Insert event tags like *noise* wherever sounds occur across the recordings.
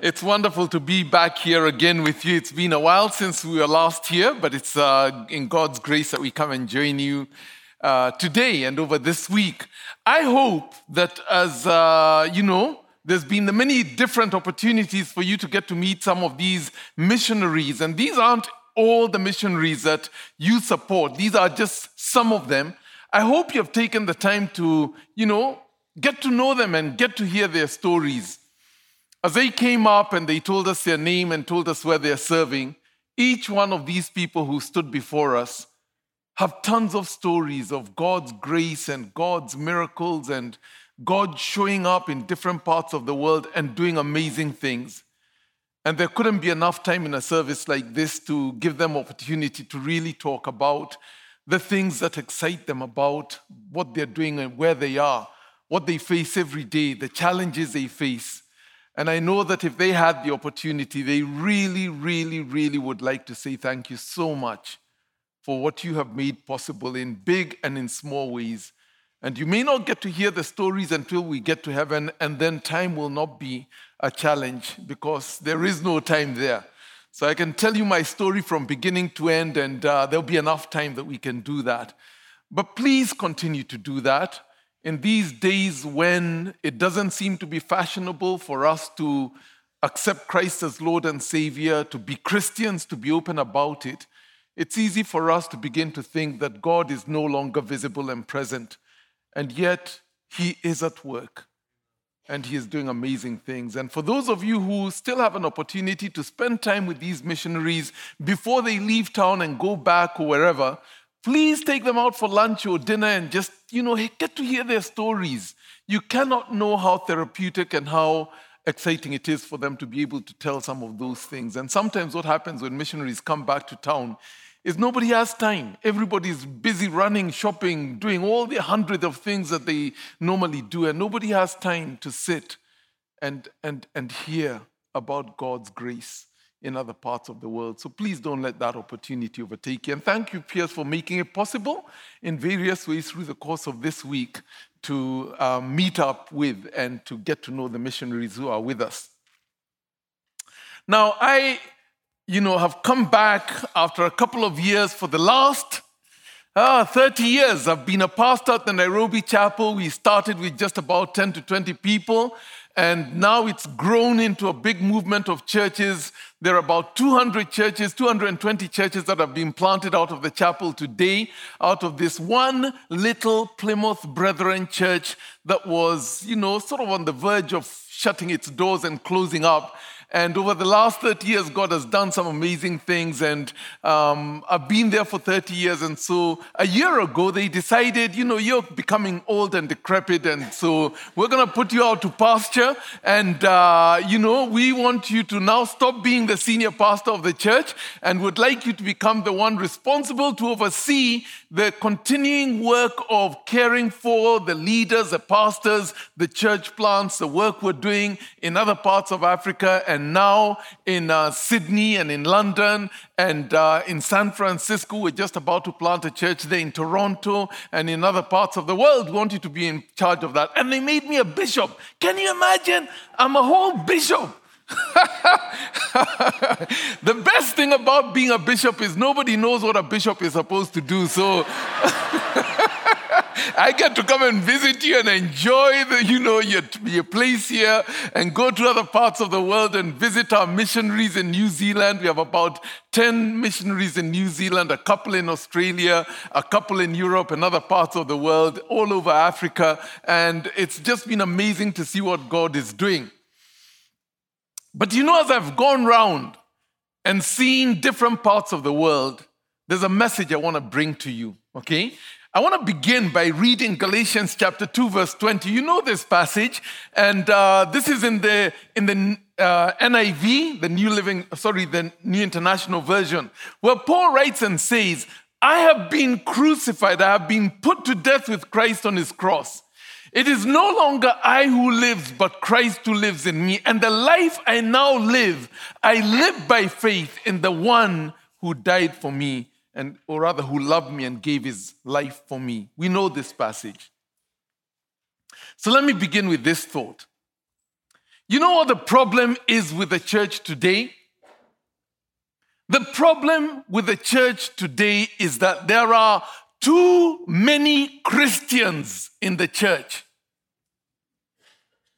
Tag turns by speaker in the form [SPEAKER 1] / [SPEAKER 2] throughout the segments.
[SPEAKER 1] It's wonderful to be back here again with you. It's been a while since we were last here, but it's uh, in God's grace that we come and join you uh, today and over this week. I hope that as uh, you know, there's been the many different opportunities for you to get to meet some of these missionaries, and these aren't all the missionaries that you support. These are just some of them. I hope you have taken the time to, you know, get to know them and get to hear their stories. As they came up and they told us their name and told us where they're serving, each one of these people who stood before us have tons of stories of God's grace and God's miracles and God showing up in different parts of the world and doing amazing things. And there couldn't be enough time in a service like this to give them opportunity to really talk about the things that excite them about what they're doing and where they are, what they face every day, the challenges they face. And I know that if they had the opportunity, they really, really, really would like to say thank you so much for what you have made possible in big and in small ways. And you may not get to hear the stories until we get to heaven, and then time will not be a challenge because there is no time there. So I can tell you my story from beginning to end, and uh, there'll be enough time that we can do that. But please continue to do that in these days when it doesn't seem to be fashionable for us to accept Christ as Lord and Savior, to be Christians, to be open about it, it's easy for us to begin to think that God is no longer visible and present. And yet, He is at work and He is doing amazing things. And for those of you who still have an opportunity to spend time with these missionaries before they leave town and go back or wherever, Please take them out for lunch or dinner and just, you know, get to hear their stories. You cannot know how therapeutic and how exciting it is for them to be able to tell some of those things. And sometimes what happens when missionaries come back to town is nobody has time. Everybody's busy running, shopping, doing all the hundred of things that they normally do, and nobody has time to sit and, and, and hear about God's grace in other parts of the world. So please don't let that opportunity overtake you. And thank you, Piers, for making it possible in various ways through the course of this week to um, meet up with and to get to know the missionaries who are with us. Now, I, you know, have come back after a couple of years for the last uh, 30 years. I've been a pastor at the Nairobi Chapel. We started with just about 10 to 20 people. And now it's grown into a big movement of churches. There are about 200 churches, 220 churches that have been planted out of the chapel today, out of this one little Plymouth Brethren church that was, you know, sort of on the verge of shutting its doors and closing up. And over the last 30 years, God has done some amazing things. And um, I've been there for 30 years. And so a year ago, they decided, you know, you're becoming old and decrepit. And so we're going to put you out to pasture. And, uh, you know, we want you to now stop being the senior pastor of the church and would like you to become the one responsible to oversee the continuing work of caring for the leaders, the pastors, the church plants, the work we're doing in other parts of Africa and and now in uh, Sydney and in London and uh, in San Francisco. We're just about to plant a church there in Toronto and in other parts of the world. We want you to be in charge of that. And they made me a bishop. Can you imagine? I'm a whole bishop. *laughs* the best thing about being a bishop is nobody knows what a bishop is supposed to do. So *laughs* I get to come and visit you and enjoy the, you know, your, your place here and go to other parts of the world and visit our missionaries in New Zealand. We have about 10 missionaries in New Zealand, a couple in Australia, a couple in Europe and other parts of the world, all over Africa. And it's just been amazing to see what God is doing. But you know, as I've gone round and seen different parts of the world, there's a message I want to bring to you, okay? I want to begin by reading Galatians chapter 2, verse 20. You know this passage, and uh, this is in the, in the uh, NIV, the New Living, sorry, the New International Version, where Paul writes and says, I have been crucified, I have been put to death with Christ on his cross. It is no longer I who lives, but Christ who lives in me. And the life I now live, I live by faith in the one who died for me and or rather who loved me and gave his life for me. We know this passage. So let me begin with this thought. You know what the problem is with the church today? The problem with the church today is that there are too many Christians in the church,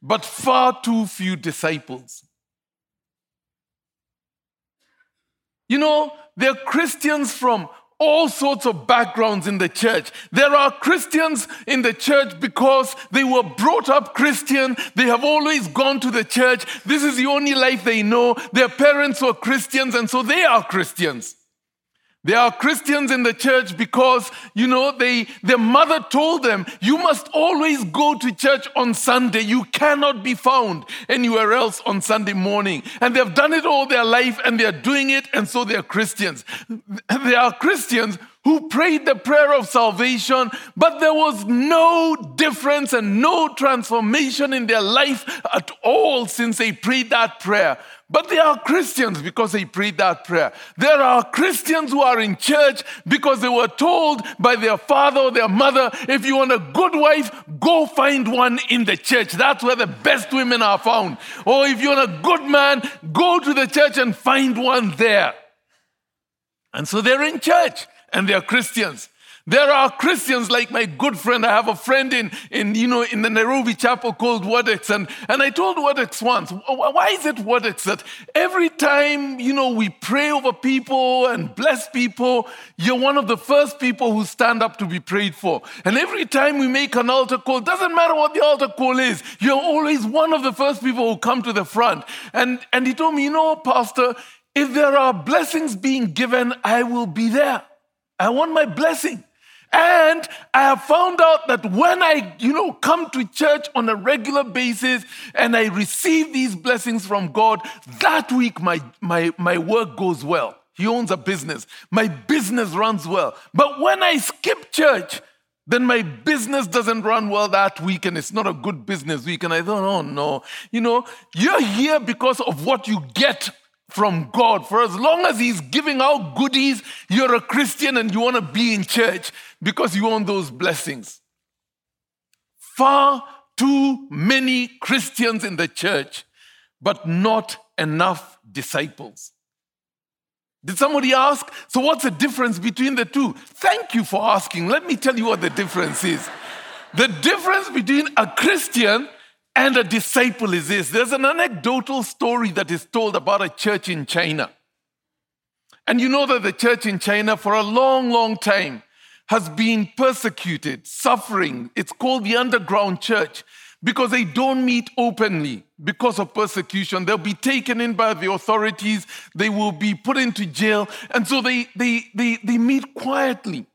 [SPEAKER 1] but far too few disciples. You know, there are Christians from all sorts of backgrounds in the church. There are Christians in the church because they were brought up Christian. They have always gone to the church. This is the only life they know. Their parents were Christians, and so they are Christians. There are Christians in the church because, you know, they, their mother told them, you must always go to church on Sunday. You cannot be found anywhere else on Sunday morning. And they've done it all their life and they're doing it, and so they're Christians. There are Christians who prayed the prayer of salvation, but there was no difference and no transformation in their life at all since they prayed that prayer. But they are Christians because they prayed that prayer. There are Christians who are in church because they were told by their father or their mother, if you want a good wife, go find one in the church. That's where the best women are found. Or if you want a good man, go to the church and find one there. And so they're in church and they're Christians. There are Christians like my good friend. I have a friend in, in you know, in the Nairobi chapel called Wadex. And, and I told Wadex once, why is it Wadex that every time, you know, we pray over people and bless people, you're one of the first people who stand up to be prayed for. And every time we make an altar call, doesn't matter what the altar call is, you're always one of the first people who come to the front. And, and he told me, you know, Pastor, if there are blessings being given, I will be there. I want my blessing. And I have found out that when I, you know, come to church on a regular basis and I receive these blessings from God, that week my, my, my work goes well. He owns a business. My business runs well. But when I skip church, then my business doesn't run well that week and it's not a good business week. And I thought, oh no, you know, you're here because of what you get from God. For as long as He's giving out goodies, you're a Christian and you want to be in church because you want those blessings. Far too many Christians in the church, but not enough disciples. Did somebody ask? So, what's the difference between the two? Thank you for asking. Let me tell you what the difference is. The difference between a Christian and a disciple is this there's an anecdotal story that is told about a church in China. And you know that the church in China, for a long, long time, has been persecuted, suffering. It's called the underground church because they don't meet openly because of persecution. They'll be taken in by the authorities, they will be put into jail, and so they, they, they, they meet quietly.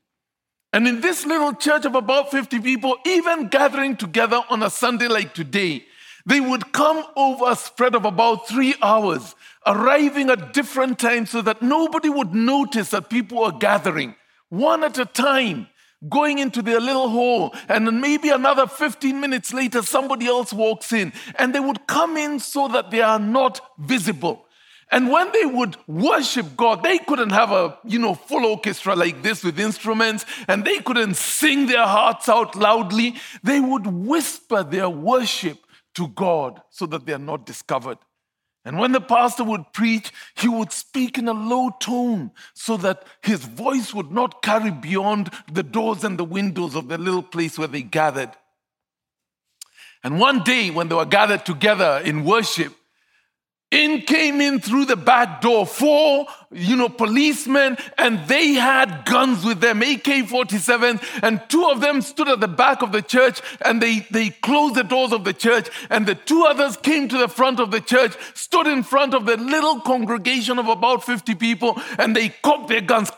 [SPEAKER 1] And in this little church of about 50 people, even gathering together on a Sunday like today, they would come over a spread of about three hours, arriving at different times so that nobody would notice that people are gathering, one at a time, going into their little hole. And then maybe another 15 minutes later, somebody else walks in. And they would come in so that they are not visible. And when they would worship God, they couldn't have a, you know, full orchestra like this with instruments, and they couldn't sing their hearts out loudly. They would whisper their worship to God so that they're not discovered. And when the pastor would preach, he would speak in a low tone so that his voice would not carry beyond the doors and the windows of the little place where they gathered. And one day, when they were gathered together in worship, in came in through the back door four you know policemen and they had guns with them ak-47 and two of them stood at the back of the church and they they closed the doors of the church and the two others came to the front of the church stood in front of the little congregation of about 50 people and they cocked their guns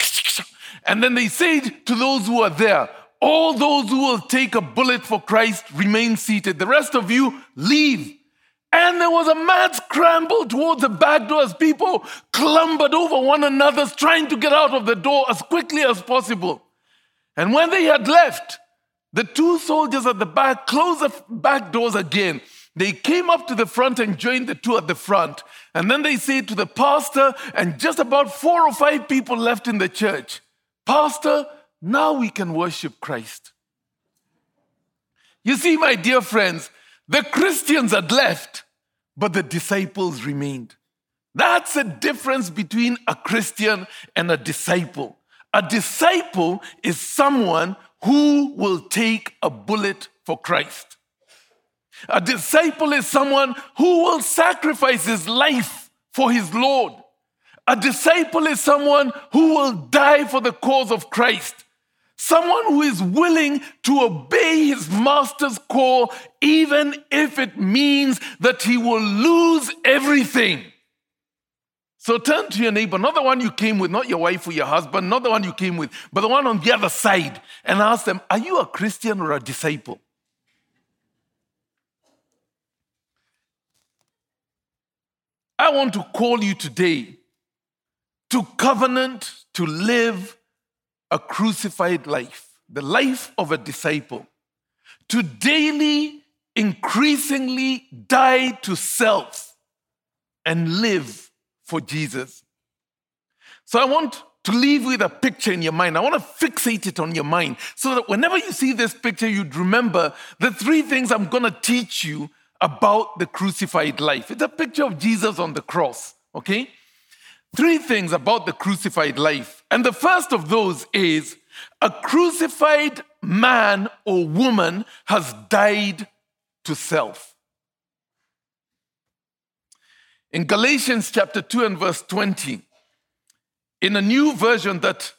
[SPEAKER 1] and then they said to those who are there all those who will take a bullet for christ remain seated. The rest of you leave and there was a mad scramble towards the back door as people clambered over one another, trying to get out of the door as quickly as possible. And when they had left, the two soldiers at the back closed the back doors again. They came up to the front and joined the two at the front. And then they said to the pastor and just about four or five people left in the church, Pastor, now we can worship Christ. You see, my dear friends, the Christians had left, but the disciples remained. That's a difference between a Christian and a disciple. A disciple is someone who will take a bullet for Christ. A disciple is someone who will sacrifice his life for his Lord. A disciple is someone who will die for the cause of Christ. Someone who is willing to obey his master's call, even if it means that he will lose everything. So turn to your neighbor, not the one you came with, not your wife or your husband, not the one you came with, but the one on the other side, and ask them, Are you a Christian or a disciple? I want to call you today to covenant to live a crucified life, the life of a disciple, to daily, increasingly die to self and live for Jesus. So I want to leave with a picture in your mind. I want to fixate it on your mind so that whenever you see this picture, you'd remember the three things I'm going to teach you about the crucified life. It's a picture of Jesus on the cross, okay? Three things about the crucified life. And the first of those is a crucified man or woman has died to self. In Galatians chapter 2 and verse 20, in a new version that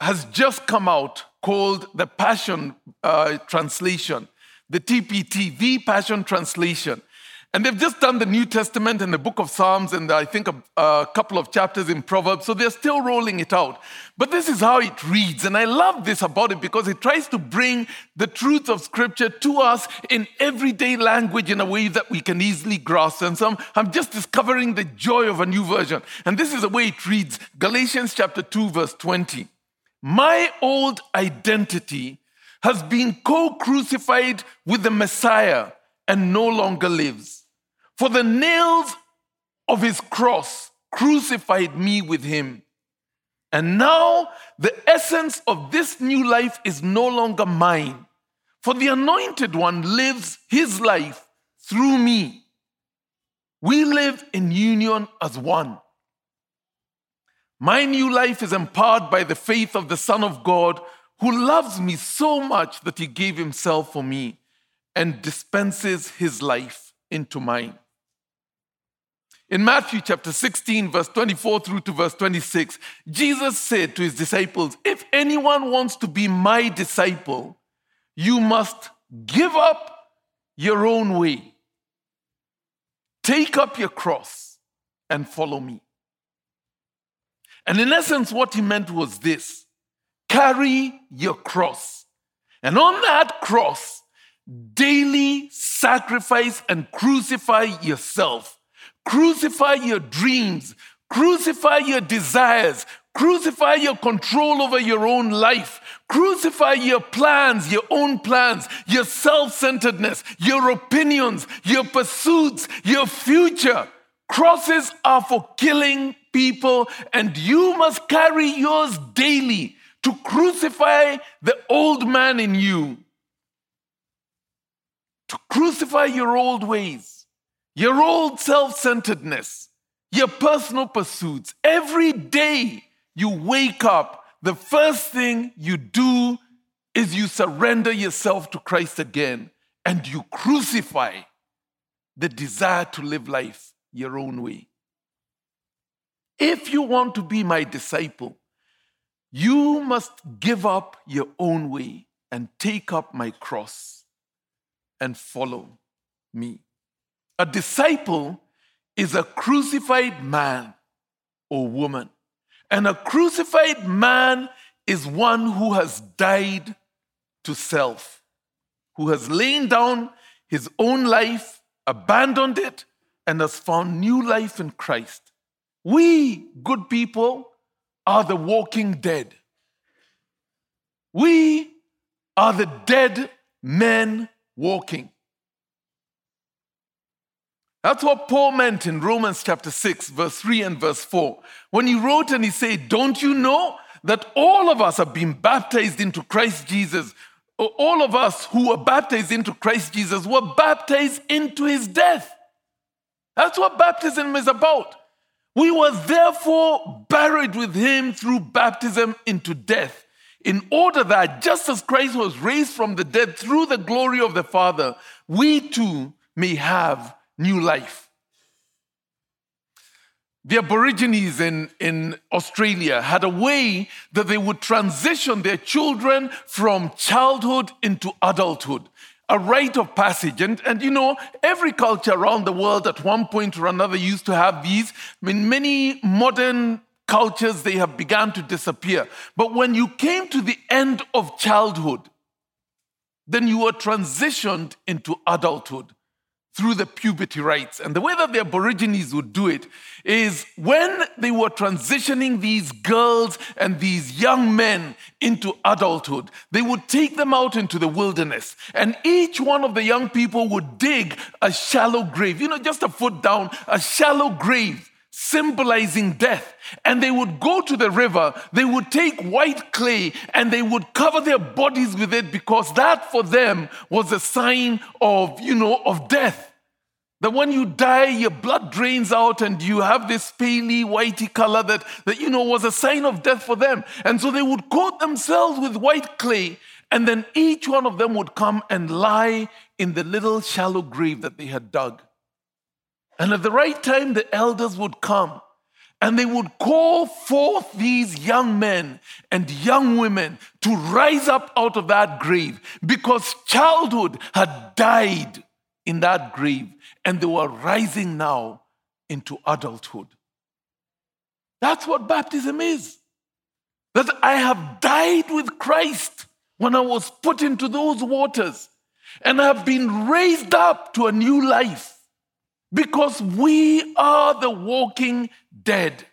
[SPEAKER 1] has just come out called the Passion uh, Translation, the TPT, the Passion Translation, and they've just done the New Testament and the book of Psalms and I think a, a, couple of chapters in Proverbs. So they're still rolling it out. But this is how it reads. And I love this about it because it tries to bring the truth of Scripture to us in everyday language in a way that we can easily grasp. And so I'm, I'm just discovering the joy of a new version. And this is the way it reads Galatians chapter 2, verse 20. My old identity has been co crucified with the Messiah and no longer lives. For the nails of his cross crucified me with him. And now the essence of this new life is no longer mine. For the anointed one lives his life through me. We live in union as one. My new life is empowered by the faith of the Son of God who loves me so much that he gave himself for me and dispenses his life into mine. In Matthew chapter 16, verse 24 through to verse 26, Jesus said to his disciples, If anyone wants to be my disciple, you must give up your own way, take up your cross, and follow me. And in essence, what he meant was this carry your cross. And on that cross, daily sacrifice and crucify yourself Crucify your dreams, crucify your desires, crucify your control over your own life, crucify your plans, your own plans, your self centeredness, your opinions, your pursuits, your future. Crosses are for killing people, and you must carry yours daily to crucify the old man in you, to crucify your old ways your old self centeredness, your personal pursuits. Every day you wake up, the first thing you do is you surrender yourself to Christ again and you crucify the desire to live life your own way. If you want to be my disciple, you must give up your own way and take up my cross and follow me. A disciple is a crucified man or woman. And a crucified man is one who has died to self, who has lain down his own life, abandoned it, and has found new life in Christ. We, good people, are the walking dead. We are the dead men walking. That's what Paul meant in Romans chapter 6, verse 3 and verse 4. When he wrote and he said, Don't you know that all of us have been baptized into Christ Jesus? All of us who were baptized into Christ Jesus were baptized into his death. That's what baptism is about. We were therefore buried with him through baptism into death, in order that just as Christ was raised from the dead through the glory of the Father, we too may have new life. The Aborigines in, in Australia had a way that they would transition their children from childhood into adulthood a rite of passage. And, and you know, every culture around the world at one point or another used to have these. I mean, many modern cultures, they have begun to disappear. But when you came to the end of childhood, then you were transitioned into adulthood through the puberty rites. And the way that the Aborigines would do it is when they were transitioning these girls and these young men into adulthood, they would take them out into the wilderness. And each one of the young people would dig a shallow grave, you know, just a foot down, a shallow grave symbolizing death. And they would go to the river, they would take white clay and they would cover their bodies with it because that for them was a sign of, you know, of death. That when you die, your blood drains out and you have this paley, whitey color that, that, you know, was a sign of death for them. And so they would coat themselves with white clay and then each one of them would come and lie in the little shallow grave that they had dug. And at the right time, the elders would come and they would call forth these young men and young women to rise up out of that grave because childhood had died in that grave and they were rising now into adulthood. That's what baptism is. That I have died with Christ when I was put into those waters and I have been raised up to a new life. Because we are the walking dead.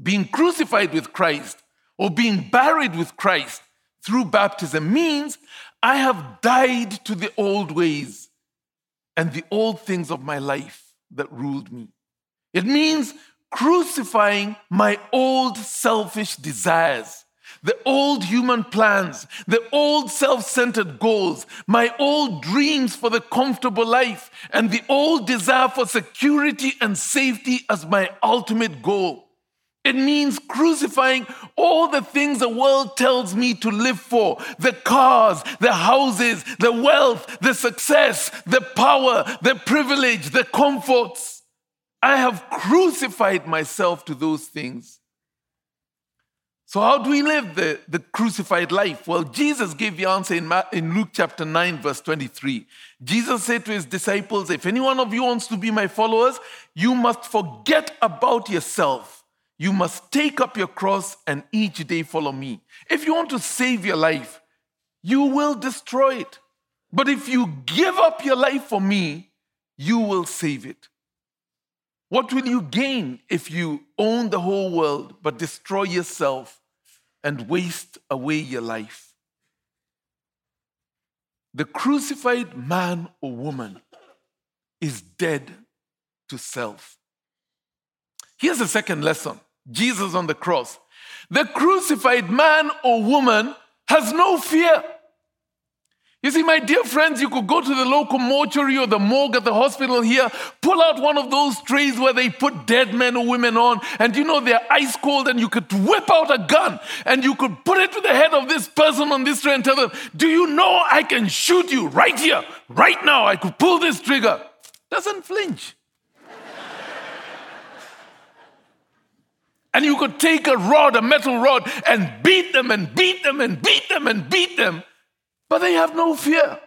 [SPEAKER 1] Being crucified with Christ or being buried with Christ through baptism means I have died to the old ways and the old things of my life that ruled me. It means crucifying my old selfish desires the old human plans, the old self centered goals, my old dreams for the comfortable life, and the old desire for security and safety as my ultimate goal. It means crucifying all the things the world tells me to live for the cars, the houses, the wealth, the success, the power, the privilege, the comforts. I have crucified myself to those things so, how do we live the, the crucified life? Well, Jesus gave the answer in, in Luke chapter 9, verse 23. Jesus said to his disciples, If any one of you wants to be my followers, you must forget about yourself. You must take up your cross and each day follow me. If you want to save your life, you will destroy it. But if you give up your life for me, you will save it. What will you gain if you own the whole world but destroy yourself and waste away your life? The crucified man or woman is dead to self. Here's the second lesson Jesus on the cross. The crucified man or woman has no fear. You see, my dear friends, you could go to the local mortuary or the morgue at the hospital here, pull out one of those trays where they put dead men or women on, and you know they're ice cold, and you could whip out a gun and you could put it to the head of this person on this tray and tell them, Do you know I can shoot you right here, right now? I could pull this trigger. Doesn't flinch. and you could take a rod, a metal rod, and beat them and beat them and beat them and beat them but they have no fear.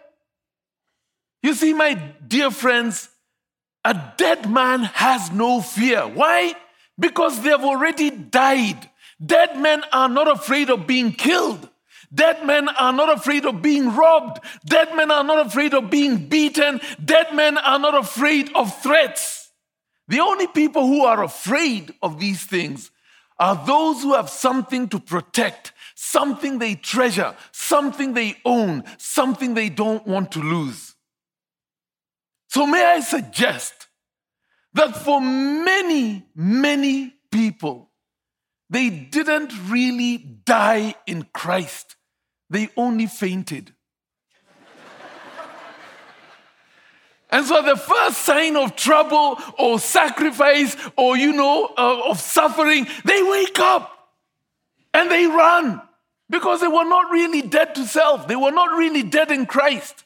[SPEAKER 1] You see, my dear friends, a dead man has no fear. Why? Because they have already died. Dead men are not afraid of being killed. Dead men are not afraid of being robbed. Dead men are not afraid of being beaten. Dead men are not afraid of threats. The only people who are afraid of these things are those who have something to protect, something they treasure, something they own, something they don't want to lose. So, may I suggest that for many, many people, they didn't really die in Christ, they only fainted. And so the first sign of trouble or sacrifice or, you know, uh, of suffering, they wake up and they run because they were not really dead to self. They were not really dead in Christ.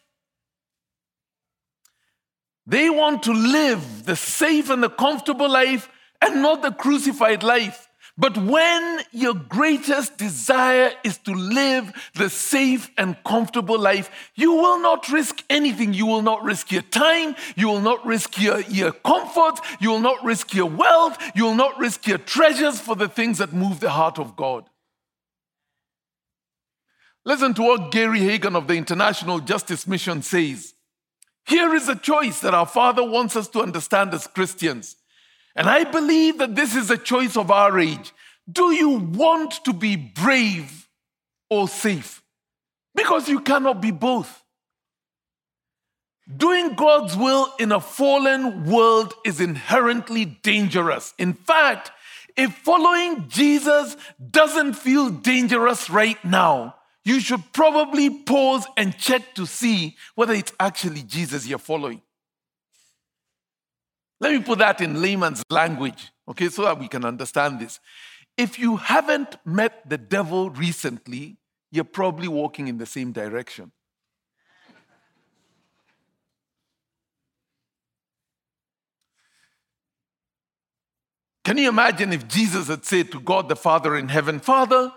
[SPEAKER 1] They want to live the safe and the comfortable life and not the crucified life. But when your greatest desire is to live the safe and comfortable life, you will not risk anything. You will not risk your time. You will not risk your, your comfort. You will not risk your wealth. You will not risk your treasures for the things that move the heart of God. Listen to what Gary Haugen of the International Justice Mission says. Here is a choice that our Father wants us to understand as Christians. And I believe that this is a choice of our age. Do you want to be brave or safe? Because you cannot be both. Doing God's will in a fallen world is inherently dangerous. In fact, if following Jesus doesn't feel dangerous right now, you should probably pause and check to see whether it's actually Jesus you're following. Let me put that in layman's language, okay, so that we can understand this. If you haven't met the devil recently, you're probably walking in the same direction. Can you imagine if Jesus had said to God the Father in heaven, Father,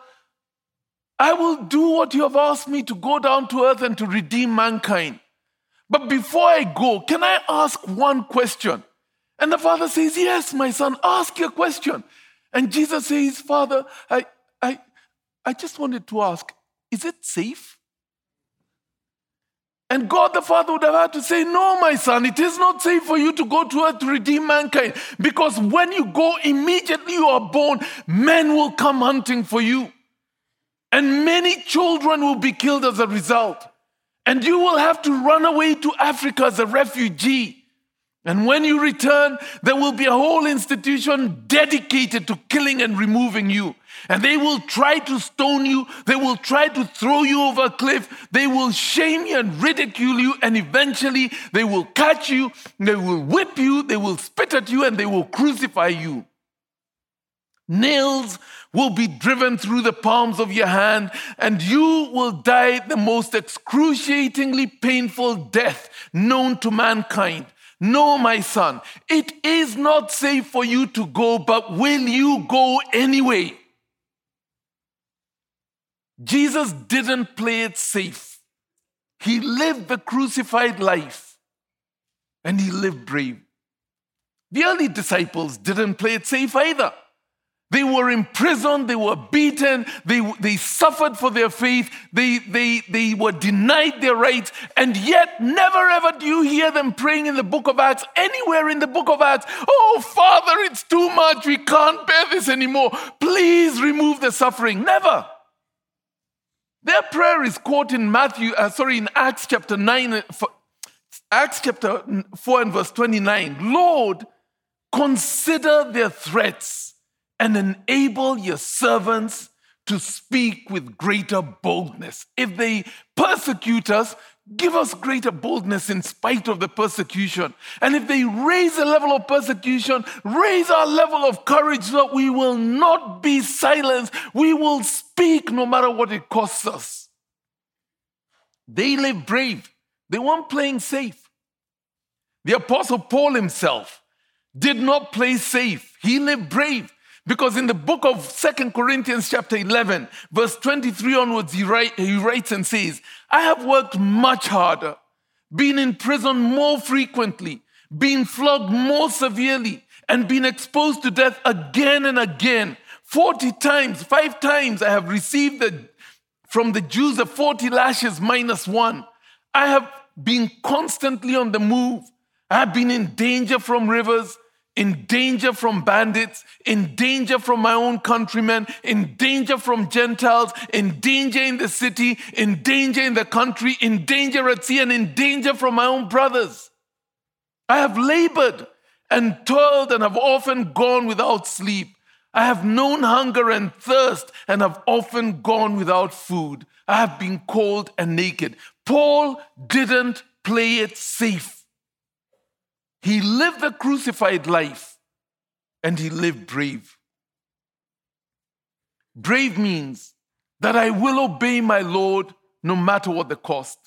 [SPEAKER 1] I will do what you have asked me to go down to earth and to redeem mankind. But before I go, can I ask one question? And the father says, Yes, my son, ask your question. And Jesus says, Father, I, I, I just wanted to ask, is it safe? And God the Father would have had to say, No, my son, it is not safe for you to go to earth to redeem mankind. Because when you go, immediately you are born, men will come hunting for you. And many children will be killed as a result. And you will have to run away to Africa as a refugee. And when you return, there will be a whole institution dedicated to killing and removing you. And they will try to stone you. They will try to throw you over a cliff. They will shame you and ridicule you. And eventually, they will catch you. They will whip you. They will spit at you and they will crucify you. Nails will be driven through the palms of your hand, and you will die the most excruciatingly painful death known to mankind. No, my son, it is not safe for you to go, but will you go anyway? Jesus didn't play it safe. He lived the crucified life and he lived brave. The early disciples didn't play it safe either. They were imprisoned, they were beaten, they, they suffered for their faith, they, they, they were denied their rights, and yet never ever do you hear them praying in the book of Acts, anywhere in the book of Acts, oh Father, it's too much, we can't bear this anymore. Please remove the suffering. Never. Their prayer is quoted in Matthew, uh, sorry, in Acts chapter 9, uh, Acts chapter 4 and verse 29. Lord, consider their threats and enable your servants to speak with greater boldness. If they persecute us, give us greater boldness in spite of the persecution. And if they raise the level of persecution, raise our level of courage so that we will not be silenced. We will speak no matter what it costs us. They live brave, they weren't playing safe. The Apostle Paul himself did not play safe, he lived brave. Because in the book of Second Corinthians, chapter 11, verse 23 onwards, he, write, he writes and says, I have worked much harder, been in prison more frequently, been flogged more severely, and been exposed to death again and again. 40 times, five times, I have received the, from the Jews the 40 lashes minus one. I have been constantly on the move. I have been in danger from rivers in danger from bandits, in danger from my own countrymen, in danger from Gentiles, in danger in the city, in danger in the country, in danger at sea, and in danger from my own brothers. I have labored and toiled and have often gone without sleep. I have known hunger and thirst and have often gone without food. I have been cold and naked. Paul didn't play it safe. He lived the crucified life and he lived brave. Brave means that I will obey my Lord no matter what the cost.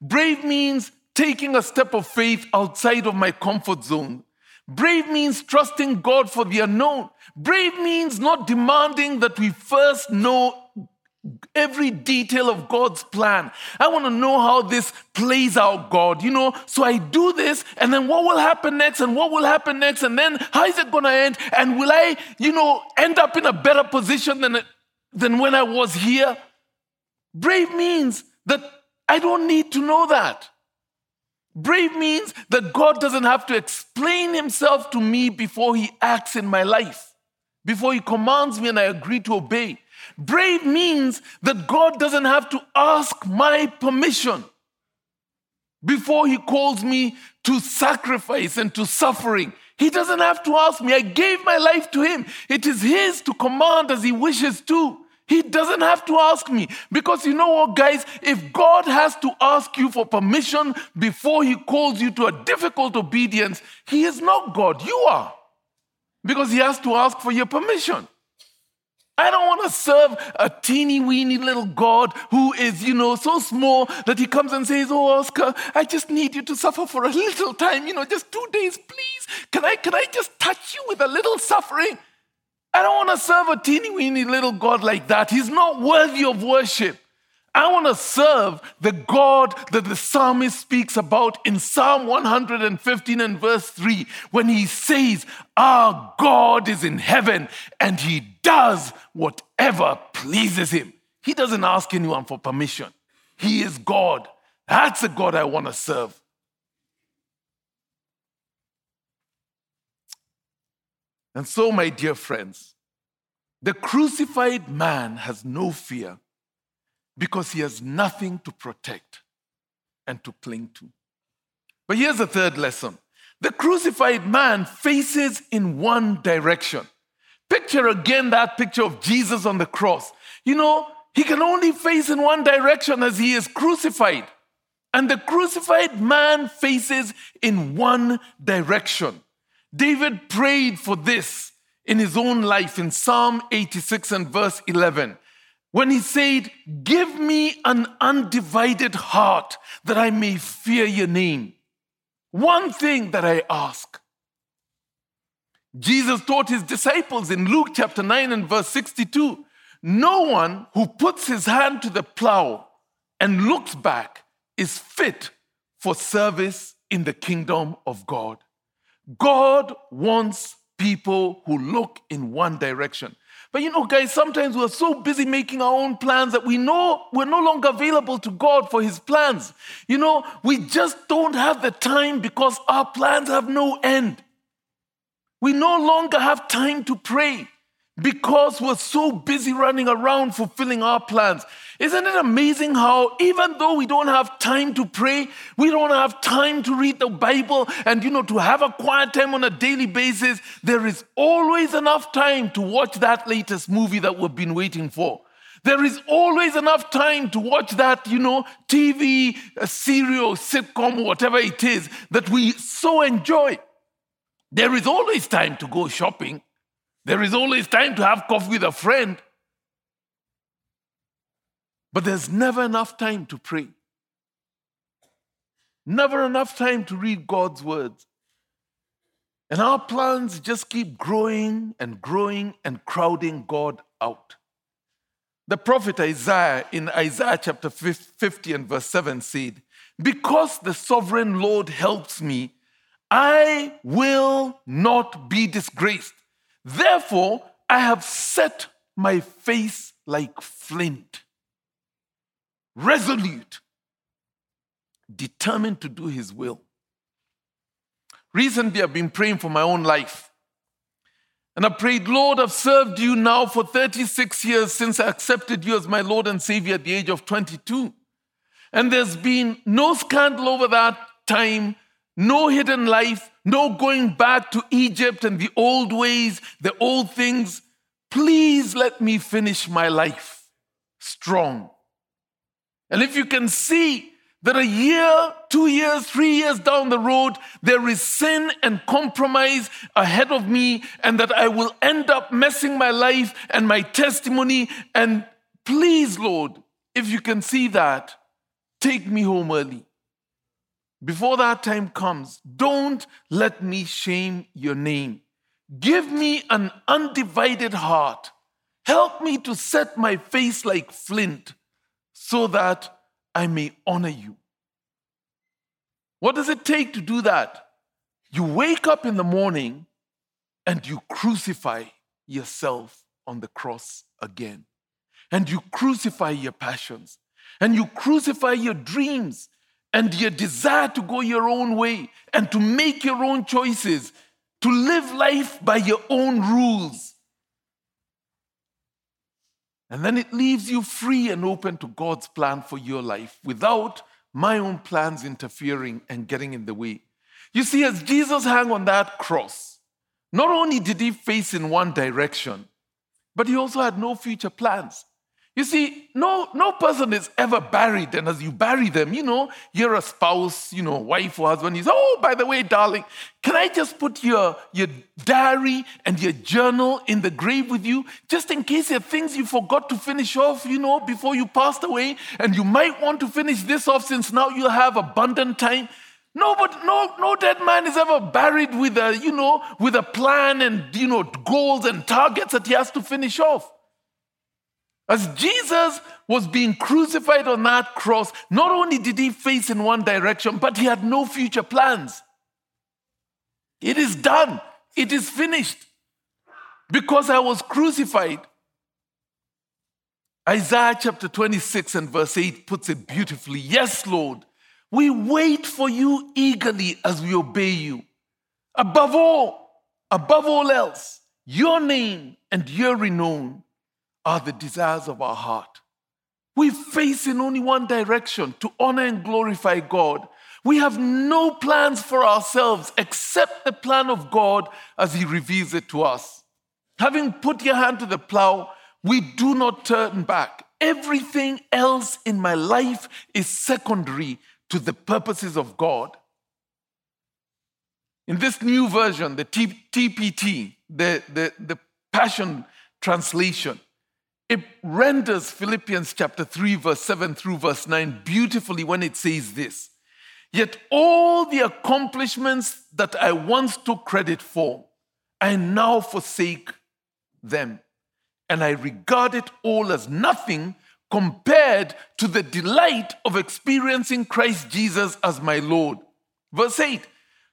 [SPEAKER 1] Brave means taking a step of faith outside of my comfort zone. Brave means trusting God for the unknown. Brave means not demanding that we first know every detail of God's plan. I want to know how this plays out, God. You know, so I do this, and then what will happen next, and what will happen next, and then how is it going to end? And will I, you know, end up in a better position than, than when I was here? Brave means that I don't need to know that. Brave means that God doesn't have to explain himself to me before he acts in my life, before he commands me and I agree to obey. Brave means that God doesn't have to ask my permission before He calls me to sacrifice and to suffering. He doesn't have to ask me. I gave my life to Him. It is His to command as He wishes to. He doesn't have to ask me. Because you know what, guys? If God has to ask you for permission before He calls you to a difficult obedience, He is not God. You are. Because He has to ask for your permission. I don't want to serve a teeny weeny little God who is, you know, so small that he comes and says, Oh, Oscar, I just need you to suffer for a little time, you know, just two days, please. Can I, can I just touch you with a little suffering? I don't want to serve a teeny weeny little God like that. He's not worthy of worship. I want to serve the God that the psalmist speaks about in Psalm 115 and verse 3 when he says, Our God is in heaven and he does whatever pleases him. He doesn't ask anyone for permission. He is God. That's the God I want to serve. And so, my dear friends, the crucified man has no fear because he has nothing to protect and to cling to. But here's the third lesson the crucified man faces in one direction. Picture again that picture of Jesus on the cross. You know, he can only face in one direction as he is crucified. And the crucified man faces in one direction. David prayed for this in his own life in Psalm 86 and verse 11 when he said, Give me an undivided heart that I may fear your name. One thing that I ask. Jesus taught his disciples in Luke chapter 9 and verse 62 No one who puts his hand to the plow and looks back is fit for service in the kingdom of God. God wants people who look in one direction. But you know, guys, sometimes we're so busy making our own plans that we know we're no longer available to God for His plans. You know, we just don't have the time because our plans have no end. We no longer have time to pray because we're so busy running around fulfilling our plans. Isn't it amazing how, even though we don't have time to pray, we don't have time to read the Bible, and you know, to have a quiet time on a daily basis, there is always enough time to watch that latest movie that we've been waiting for. There is always enough time to watch that, you know, TV, serial, sitcom, whatever it is that we so enjoy. There is always time to go shopping. There is always time to have coffee with a friend. But there's never enough time to pray. Never enough time to read God's words. And our plans just keep growing and growing and crowding God out. The prophet Isaiah in Isaiah chapter 50 and verse 7 said, Because the sovereign Lord helps me, I will not be disgraced. Therefore, I have set my face like flint, resolute, determined to do his will. Recently, I've been praying for my own life. And I prayed, Lord, I've served you now for 36 years since I accepted you as my Lord and Savior at the age of 22. And there's been no scandal over that time, no hidden life, no going back to Egypt and the old ways, the old things. Please let me finish my life strong. And if you can see that a year, two years, three years down the road, there is sin and compromise ahead of me, and that I will end up messing my life and my testimony. And please, Lord, if you can see that, take me home early. Before that time comes, don't let me shame your name. Give me an undivided heart. Help me to set my face like flint so that I may honor you. What does it take to do that? You wake up in the morning and you crucify yourself on the cross again. And you crucify your passions. And you crucify your dreams and your desire to go your own way and to make your own choices, to live life by your own rules. And then it leaves you free and open to God's plan for your life without my own plans interfering and getting in the way. You see, as Jesus hung on that cross, not only did he face in one direction, but he also had no future plans. You see, no, no person is ever buried, and as you bury them, you know, you're a spouse, you know, wife or husband. He's, oh, by the way, darling, can I just put your, your diary and your journal in the grave with you, just in case there are things you forgot to finish off, you know, before you passed away, and you might want to finish this off since now you have abundant time. No, but no, no dead man is ever buried with a, you know, with a plan and you know goals and targets that he has to finish off. As Jesus was being crucified on that cross, not only did he face in one direction, but he had no future plans. It is done, it is finished. Because I was crucified. Isaiah chapter 26 and verse 8 puts it beautifully. Yes, Lord, we wait for you eagerly as we obey you. Above all, above all else, your name and your renown are the desires of our heart. We face in only one direction to honor and glorify God. We have no plans for ourselves except the plan of God as He reveals it to us. Having put your hand to the plow, we do not turn back. Everything else in my life is secondary to the purposes of God. In this new version, the TPT, the, the, the Passion Translation, it renders Philippians chapter 3, verse 7 through verse 9 beautifully when it says this Yet all the accomplishments that I once took credit for, I now forsake them. And I regard it all as nothing compared to the delight of experiencing Christ Jesus as my Lord. Verse 8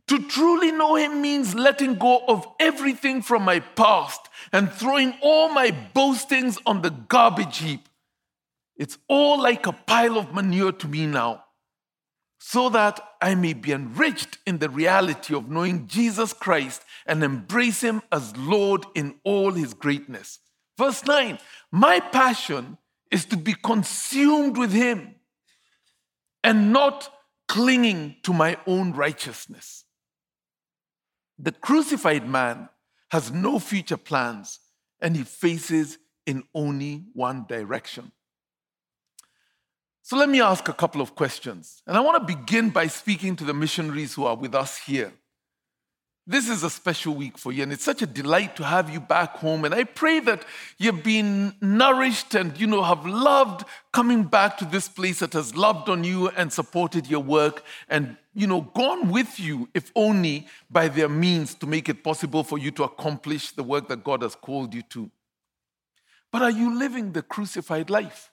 [SPEAKER 1] To truly know him means letting go of everything from my past and throwing all my boastings on the garbage heap. It's all like a pile of manure to me now, so that I may be enriched in the reality of knowing Jesus Christ and embrace him as Lord in all his greatness. Verse 9 My passion is to be consumed with him and not clinging to my own righteousness. The crucified man has no future plans, and he faces in only one direction. So let me ask a couple of questions. And I want to begin by speaking to the missionaries who are with us here. This is a special week for you, and it's such a delight to have you back home. And I pray that you've been nourished and you know have loved coming back to this place that has loved on you and supported your work and you know gone with you, if only by their means, to make it possible for you to accomplish the work that God has called you to. But are you living the crucified life?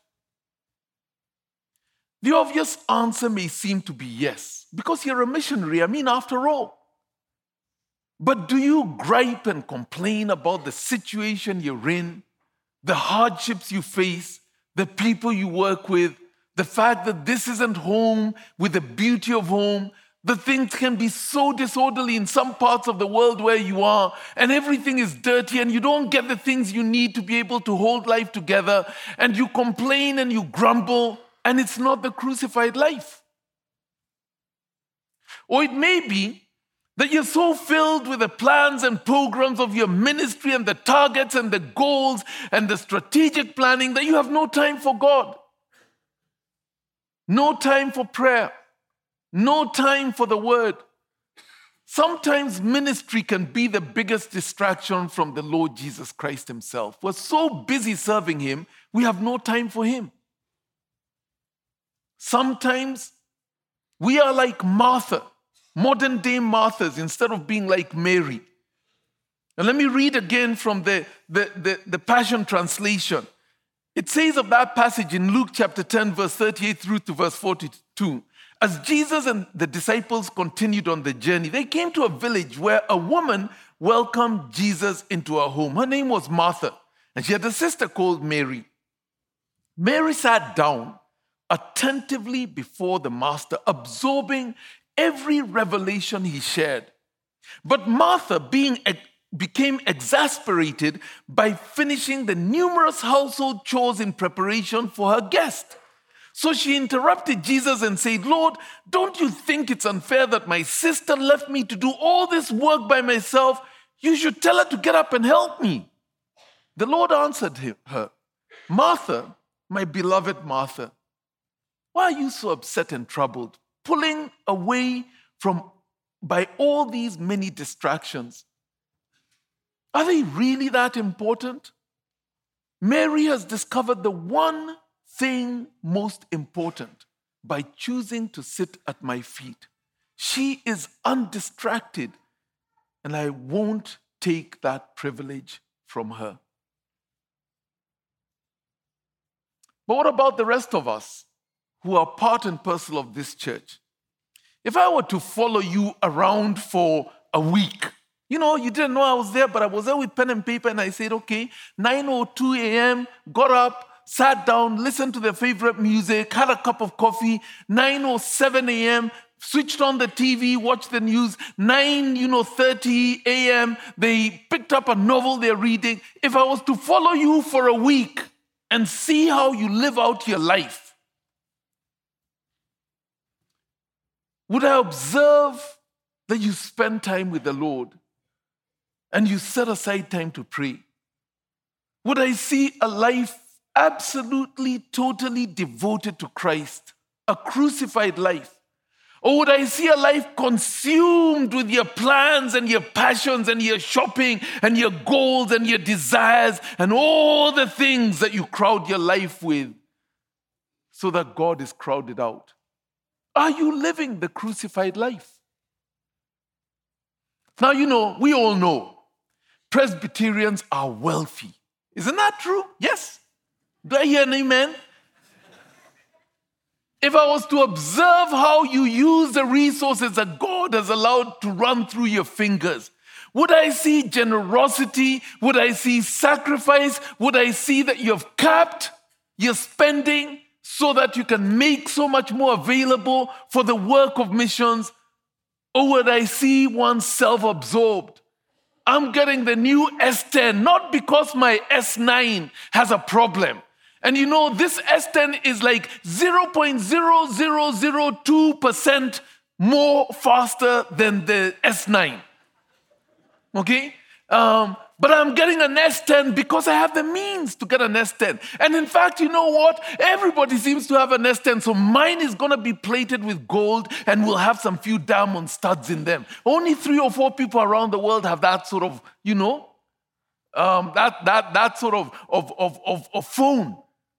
[SPEAKER 1] The obvious answer may seem to be yes, because you're a missionary. I mean, after all. But do you gripe and complain about the situation you're in, the hardships you face, the people you work with, the fact that this isn't home with the beauty of home? The things can be so disorderly in some parts of the world where you are, and everything is dirty, and you don't get the things you need to be able to hold life together, and you complain and you grumble, and it's not the crucified life. Or it may be that you're so filled with the plans and programs of your ministry and the targets and the goals and the strategic planning that you have no time for God. no time for prayer, no time for the word. Sometimes ministry can be the biggest distraction from the Lord Jesus Christ Himself. We're so busy serving Him, we have no time for Him. Sometimes we are like Martha, modern day Marthas, instead of being like Mary. And let me read again from the, the, the, the Passion Translation. It says of that passage in Luke chapter 10, verse 38 through to verse 42. As Jesus and the disciples continued on the journey, they came to a village where a woman welcomed Jesus into her home. Her name was Martha, and she had a sister called Mary. Mary sat down attentively before the Master, absorbing every revelation he shared. But Martha, being became exasperated by finishing the numerous household chores in preparation for her guest. So she interrupted Jesus and said, Lord, don't you think it's unfair that my sister left me to do all this work by myself? You should tell her to get up and help me. The Lord answered her, Martha, my beloved Martha, why are you so upset and troubled, pulling away from by all these many distractions? Are they really that important? Mary has discovered the one thing most important by choosing to sit at my feet. She is undistracted, and I won't take that privilege from her. But what about the rest of us who are part and parcel of this church? If I were to follow you around for a week, you know, you didn't know I was there, but I was there with pen and paper, and I said, okay, 9.02 a.m., got up, sat down, listened to their favorite music, had a cup of coffee. 9.07 a.m., switched on the TV, watched the news. 9, you know, 30 a.m., they picked up a novel they're reading. If I was to follow you for a week and see how you live out your life, would I observe that you spend time with the Lord and you set aside time to pray? Would I see a life absolutely, totally devoted to Christ, a crucified life? Or would I see a life consumed with your plans and your passions and your shopping and your goals and your desires and all the things that you crowd your life with so that God is crowded out? Are you living the crucified life? Now, you know, we all know Presbyterians are wealthy. Isn't that true? Yes. Do I hear an amen? If I was to observe how you use the resources that God has allowed to run through your fingers, would I see generosity? Would I see sacrifice? Would I see that you've capped your spending so that you can make so much more available for the work of missions? Or would I see one self absorbed? I'm getting the new S10, not because my S9 has a problem. And you know, this S10 is like 0.0002% more faster than the S9. Okay? Um, but I'm getting an S10 because I have the means to get an S10. And in fact, you know what? Everybody seems to have an S10. So mine is going to be plated with gold and will have some few diamond studs in them. Only three or four people around the world have that sort of, you know, um, that, that, that sort of, of, of, of, of phone.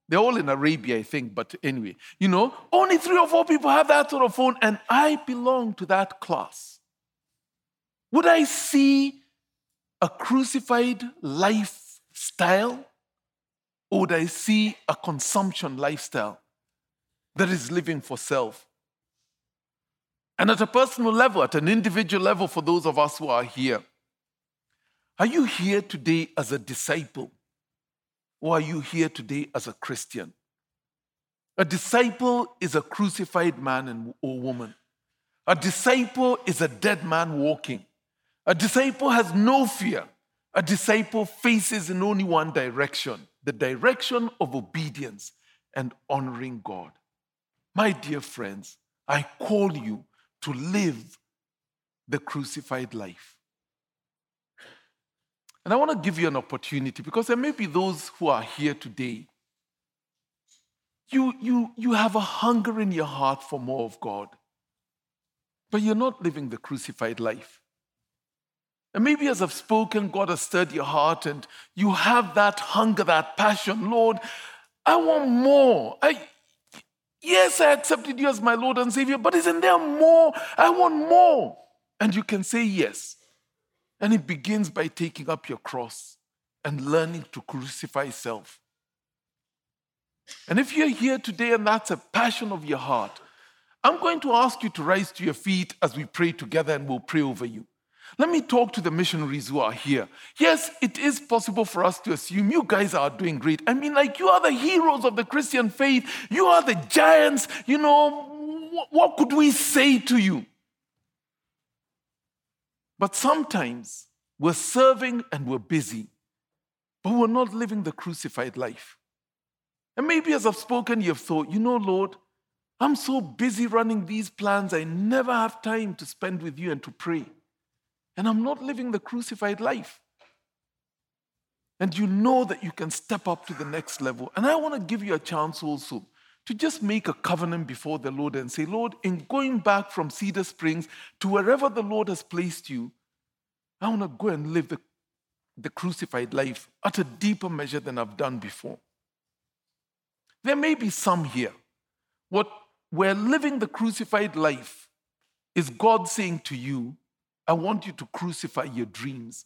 [SPEAKER 1] They're all in Arabia, I think, but anyway, you know, only three or four people have that sort of phone, and I belong to that class. Would I see a crucified lifestyle, or would I see a consumption lifestyle that is living for self? And at a personal level, at an individual level, for those of us who are here, are you here today as a disciple? Or are you here today as a Christian? A disciple is a crucified man or woman. A disciple is a dead man walking. A disciple has no fear. A disciple faces in only one direction the direction of obedience and honoring God. My dear friends, I call you to live the crucified life. And I want to give you an opportunity because there may be those who are here today. you, you, you have a hunger in your heart for more of God, but you're not living the crucified life. And maybe as I've spoken, God has stirred your heart and you have that hunger, that passion. Lord, I want more. I, yes, I accepted you as my Lord and Savior, but isn't there more? I want more. And you can say yes. And it begins by taking up your cross and learning to crucify self. And if you're here today and that's a passion of your heart, I'm going to ask you to rise to your feet as we pray together and we'll pray over you. Let me talk to the missionaries who are here. Yes, it is possible for us to assume you guys are doing great. I mean, like, you are the heroes of the Christian faith, you are the giants. You know, what could we say to you? But sometimes we're serving and we're busy, but we're not living the crucified life. And maybe as I've spoken, you've thought, you know, Lord, I'm so busy running these plans, I never have time to spend with you and to pray. And I'm not living the crucified life. And you know that you can step up to the next level. And I want to give you a chance also to just make a covenant before the Lord and say, Lord, in going back from Cedar Springs to wherever the Lord has placed you, I want to go and live the, the crucified life at a deeper measure than I've done before. There may be some here. What we're living the crucified life is God saying to you, I want you to crucify your dreams.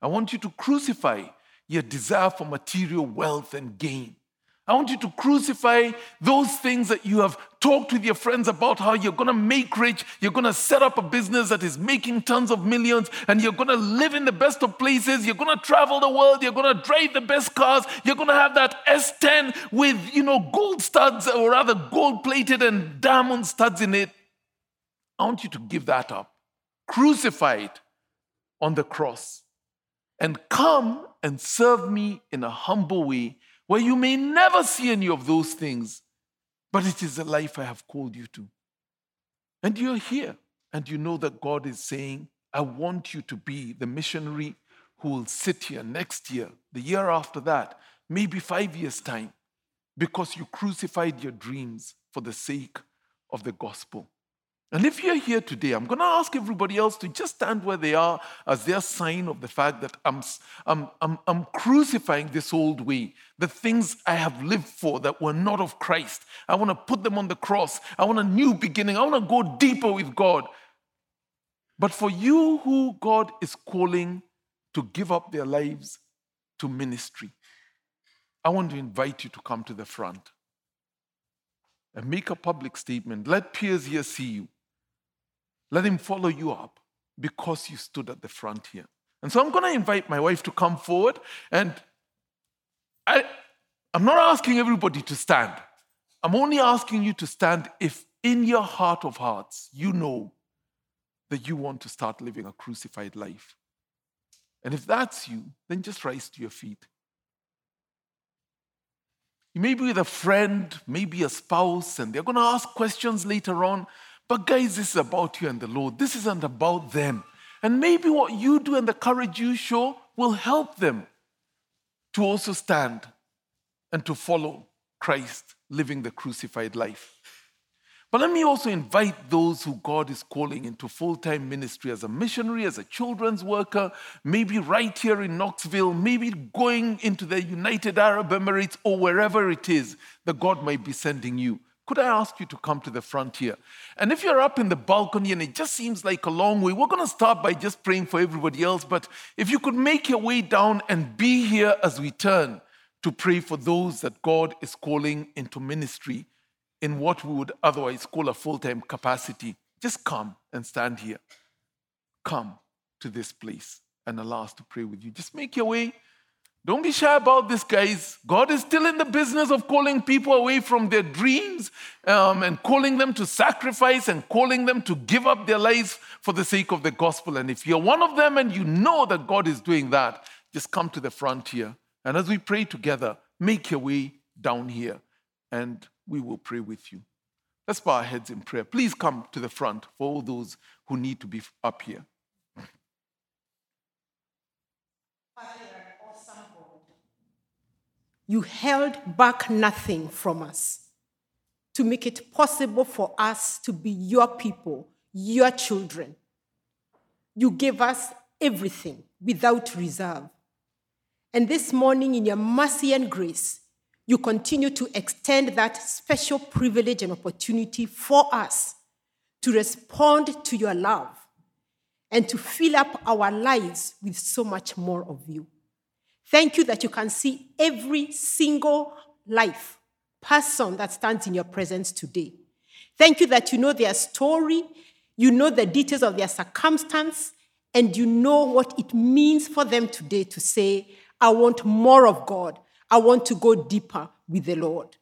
[SPEAKER 1] I want you to crucify your desire for material wealth and gain. I want you to crucify those things that you have talked with your friends about how you're going to make rich, you're going to set up a business that is making tons of millions, and you're going to live in the best of places, you're going to travel the world, you're going to drive the best cars, you're going to have that S10 with, you know, gold studs or rather gold plated and diamond studs in it. I want you to give that up crucified on the cross and come and serve me in a humble way where you may never see any of those things, but it is the life I have called you to. And you're here and you know that God is saying, I want you to be the missionary who will sit here next year, the year after that, maybe five years' time, because you crucified your dreams for the sake of the gospel. And if you're here today, I'm going to ask everybody else to just stand where they are as their sign of the fact that I'm, I'm, I'm, I'm, crucifying this old way, the things I have lived for that were not of Christ. I want to put them on the cross. I want a new beginning. I want to go deeper with God. But for you who God is calling to give up their lives to ministry, I want to invite you to come to the front and make a public statement. Let peers here see you. Let him follow you up because you stood at the front here. And so I'm going to invite my wife to come forward. And I, I'm not asking everybody to stand. I'm only asking you to stand if in your heart of hearts you know that you want to start living a crucified life. And if that's you, then just rise to your feet. You may be with a friend, maybe a spouse, and they're going to ask questions later on. But, guys, this is about you and the Lord. This isn't about them. And maybe what you do and the courage you show will help them to also stand and to follow Christ living the crucified life. But let me also invite those who God is calling into full time ministry as a missionary, as a children's worker, maybe right here in Knoxville, maybe going into the United Arab Emirates or wherever it is that God might be sending you. Could I ask you to come to the front here? And if you're up in the balcony and it just seems like a long way, we're going to start by just praying for everybody else. But if you could make your way down and be here as we turn to pray for those that God is calling into ministry in what we would otherwise call a full time capacity, just come and stand here. Come to this place and allow us to pray with you. Just make your way don't be shy about this, guys. God is still in the business of calling people away from their dreams um, and calling them to sacrifice and calling them to give up their lives for the sake of the gospel. And if you're one of them and you know that God is doing that, just come to the front here. And as we pray together, make your way down here and we will pray with you. Let's bow our heads in prayer. Please come to the front for all those who need to be up here.
[SPEAKER 2] You held back nothing from us. to make it possible for us to be your people, your children. You gave us everything without reserve. And this morning, in your mercy and grace, you continue to extend that special privilege and opportunity for us to respond to your love and to fill up our lives with so much more of you. Thank you that you can see every single life, person that stands in your presence today. Thank you that you know their story, you know the details of their circumstance, and you know what it means for them today to say, I want more of God. I want to go deeper with the Lord.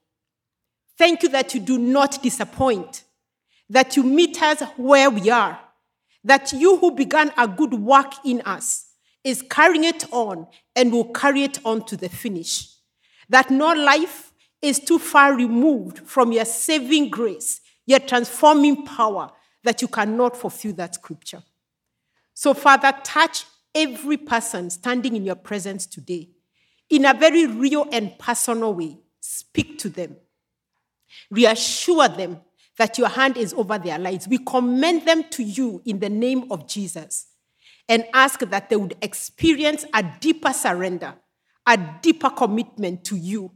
[SPEAKER 2] Thank you that you do not disappoint, that you meet us where we are, that you who began a good work in us is carrying it on and will carry it on to the finish. That no life is too far removed from your saving grace, your transforming power, that you cannot fulfill that scripture. So, Father, touch every person standing in your presence today in a very real and personal way. Speak to them, reassure them that your hand is over their lives. We commend them to you in the name of Jesus and ask that they would experience a deeper surrender, a deeper commitment to you,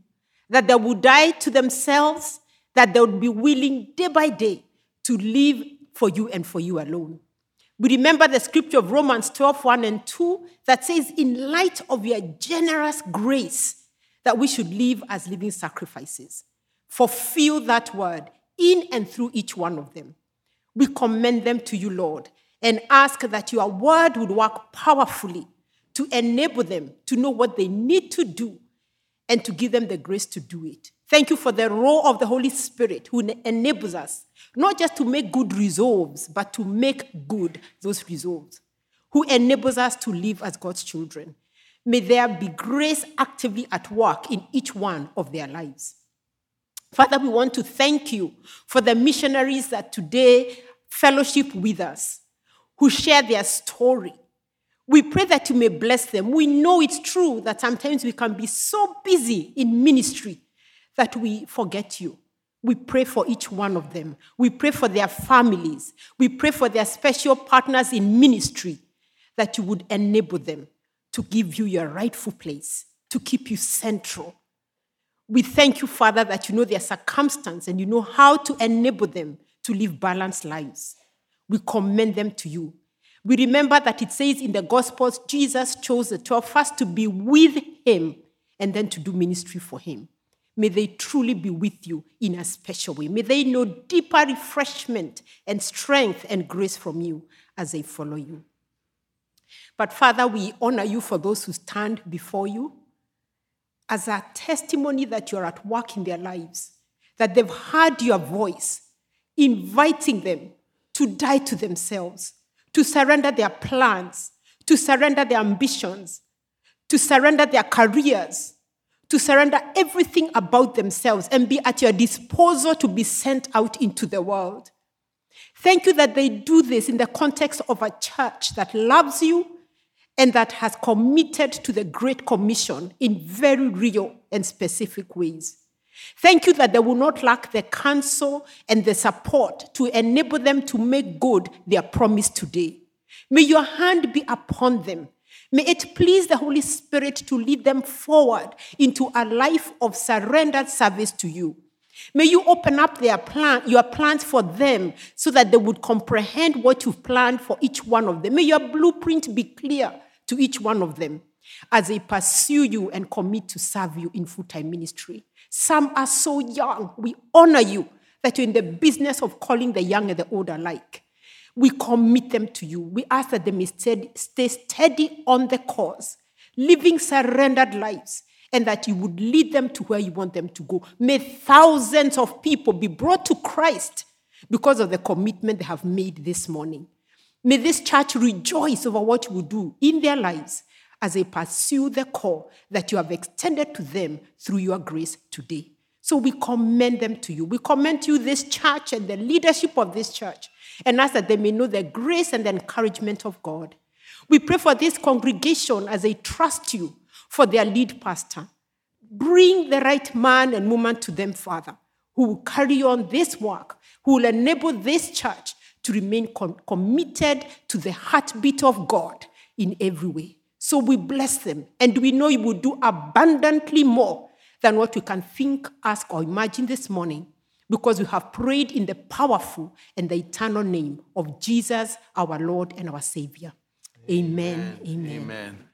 [SPEAKER 2] that they would die to themselves, that they would be willing day by day to live for you and for you alone. We remember the scripture of Romans 12, 1 and 2 that says, In light of your generous grace, that we should live as living sacrifices. Fulfill that word in and through each one of them. We commend them to you, Lord, and ask that your word would work powerfully to enable them to know what they need to do and to give them the grace to do it. Thank you for the role of the Holy Spirit who enables us not just to make good resolves, but to make good those resolves, who enables us to live as God's children. May there be grace actively at work in each one of their lives. Father, we want to thank you for the missionaries that today fellowship with us, who share their story. We pray that you may bless them. We know it's true that sometimes we can be so busy in ministry that we forget you. We pray for each one of them. We pray for their families. We pray for their special partners in ministry that you would enable them to give you your rightful place, to keep you central. We thank you, Father, that you know their circumstance and you know how to enable them to live balanced lives. We commend them to you. We remember that it says in the Gospels, Jesus chose the 12 first to be with him and then to do ministry for him. May they truly be with you in a special way. May they know deeper refreshment and strength and grace from you as they follow you. But Father, we honor you for those who stand before you as a testimony that you're at work in their lives, that they've heard your voice, inviting them to die to themselves, to surrender their plans, to surrender their ambitions, to surrender their careers, to surrender everything about themselves and be at your disposal to be sent out into the world. Thank you that they do this in the context of a church that loves you and that has committed to the Great Commission in very real and specific ways. Thank you that they will not lack the counsel and the support to enable them to make good their promise today. May your hand be upon them. May it please the Holy Spirit to lead them forward into a life of surrendered service to you. May you open up their plan, your plans for them so that they would comprehend what you've planned for each one of them. May your blueprint be clear to each one of them as they pursue you and commit to serve you in full time ministry. Some are so young. We honor you that you're in the business of calling the young and the old alike. We commit them to you. We ask that they may stay steady on the course, living surrendered lives, and that you would lead them to where you want them to go. May thousands of people be brought to Christ because of the commitment they have made this morning. May this church rejoice over what you will do in their lives as they pursue the call that you have extended to them through your grace today. So we commend them to you. We commend to you this church and the leadership of this church and ask that they may know the grace and the encouragement of God. We pray for this congregation as they trust you for their lead pastor. Bring the right man and woman to them, Father, who will carry on this work, who will enable this church to remain com- committed to the heartbeat of God in every way. So we bless them, and we know you will do abundantly more than what we can think, ask, or imagine this morning because we have prayed in the powerful and the eternal name of Jesus, our Lord and our Savior. Amen. Amen.
[SPEAKER 1] Amen.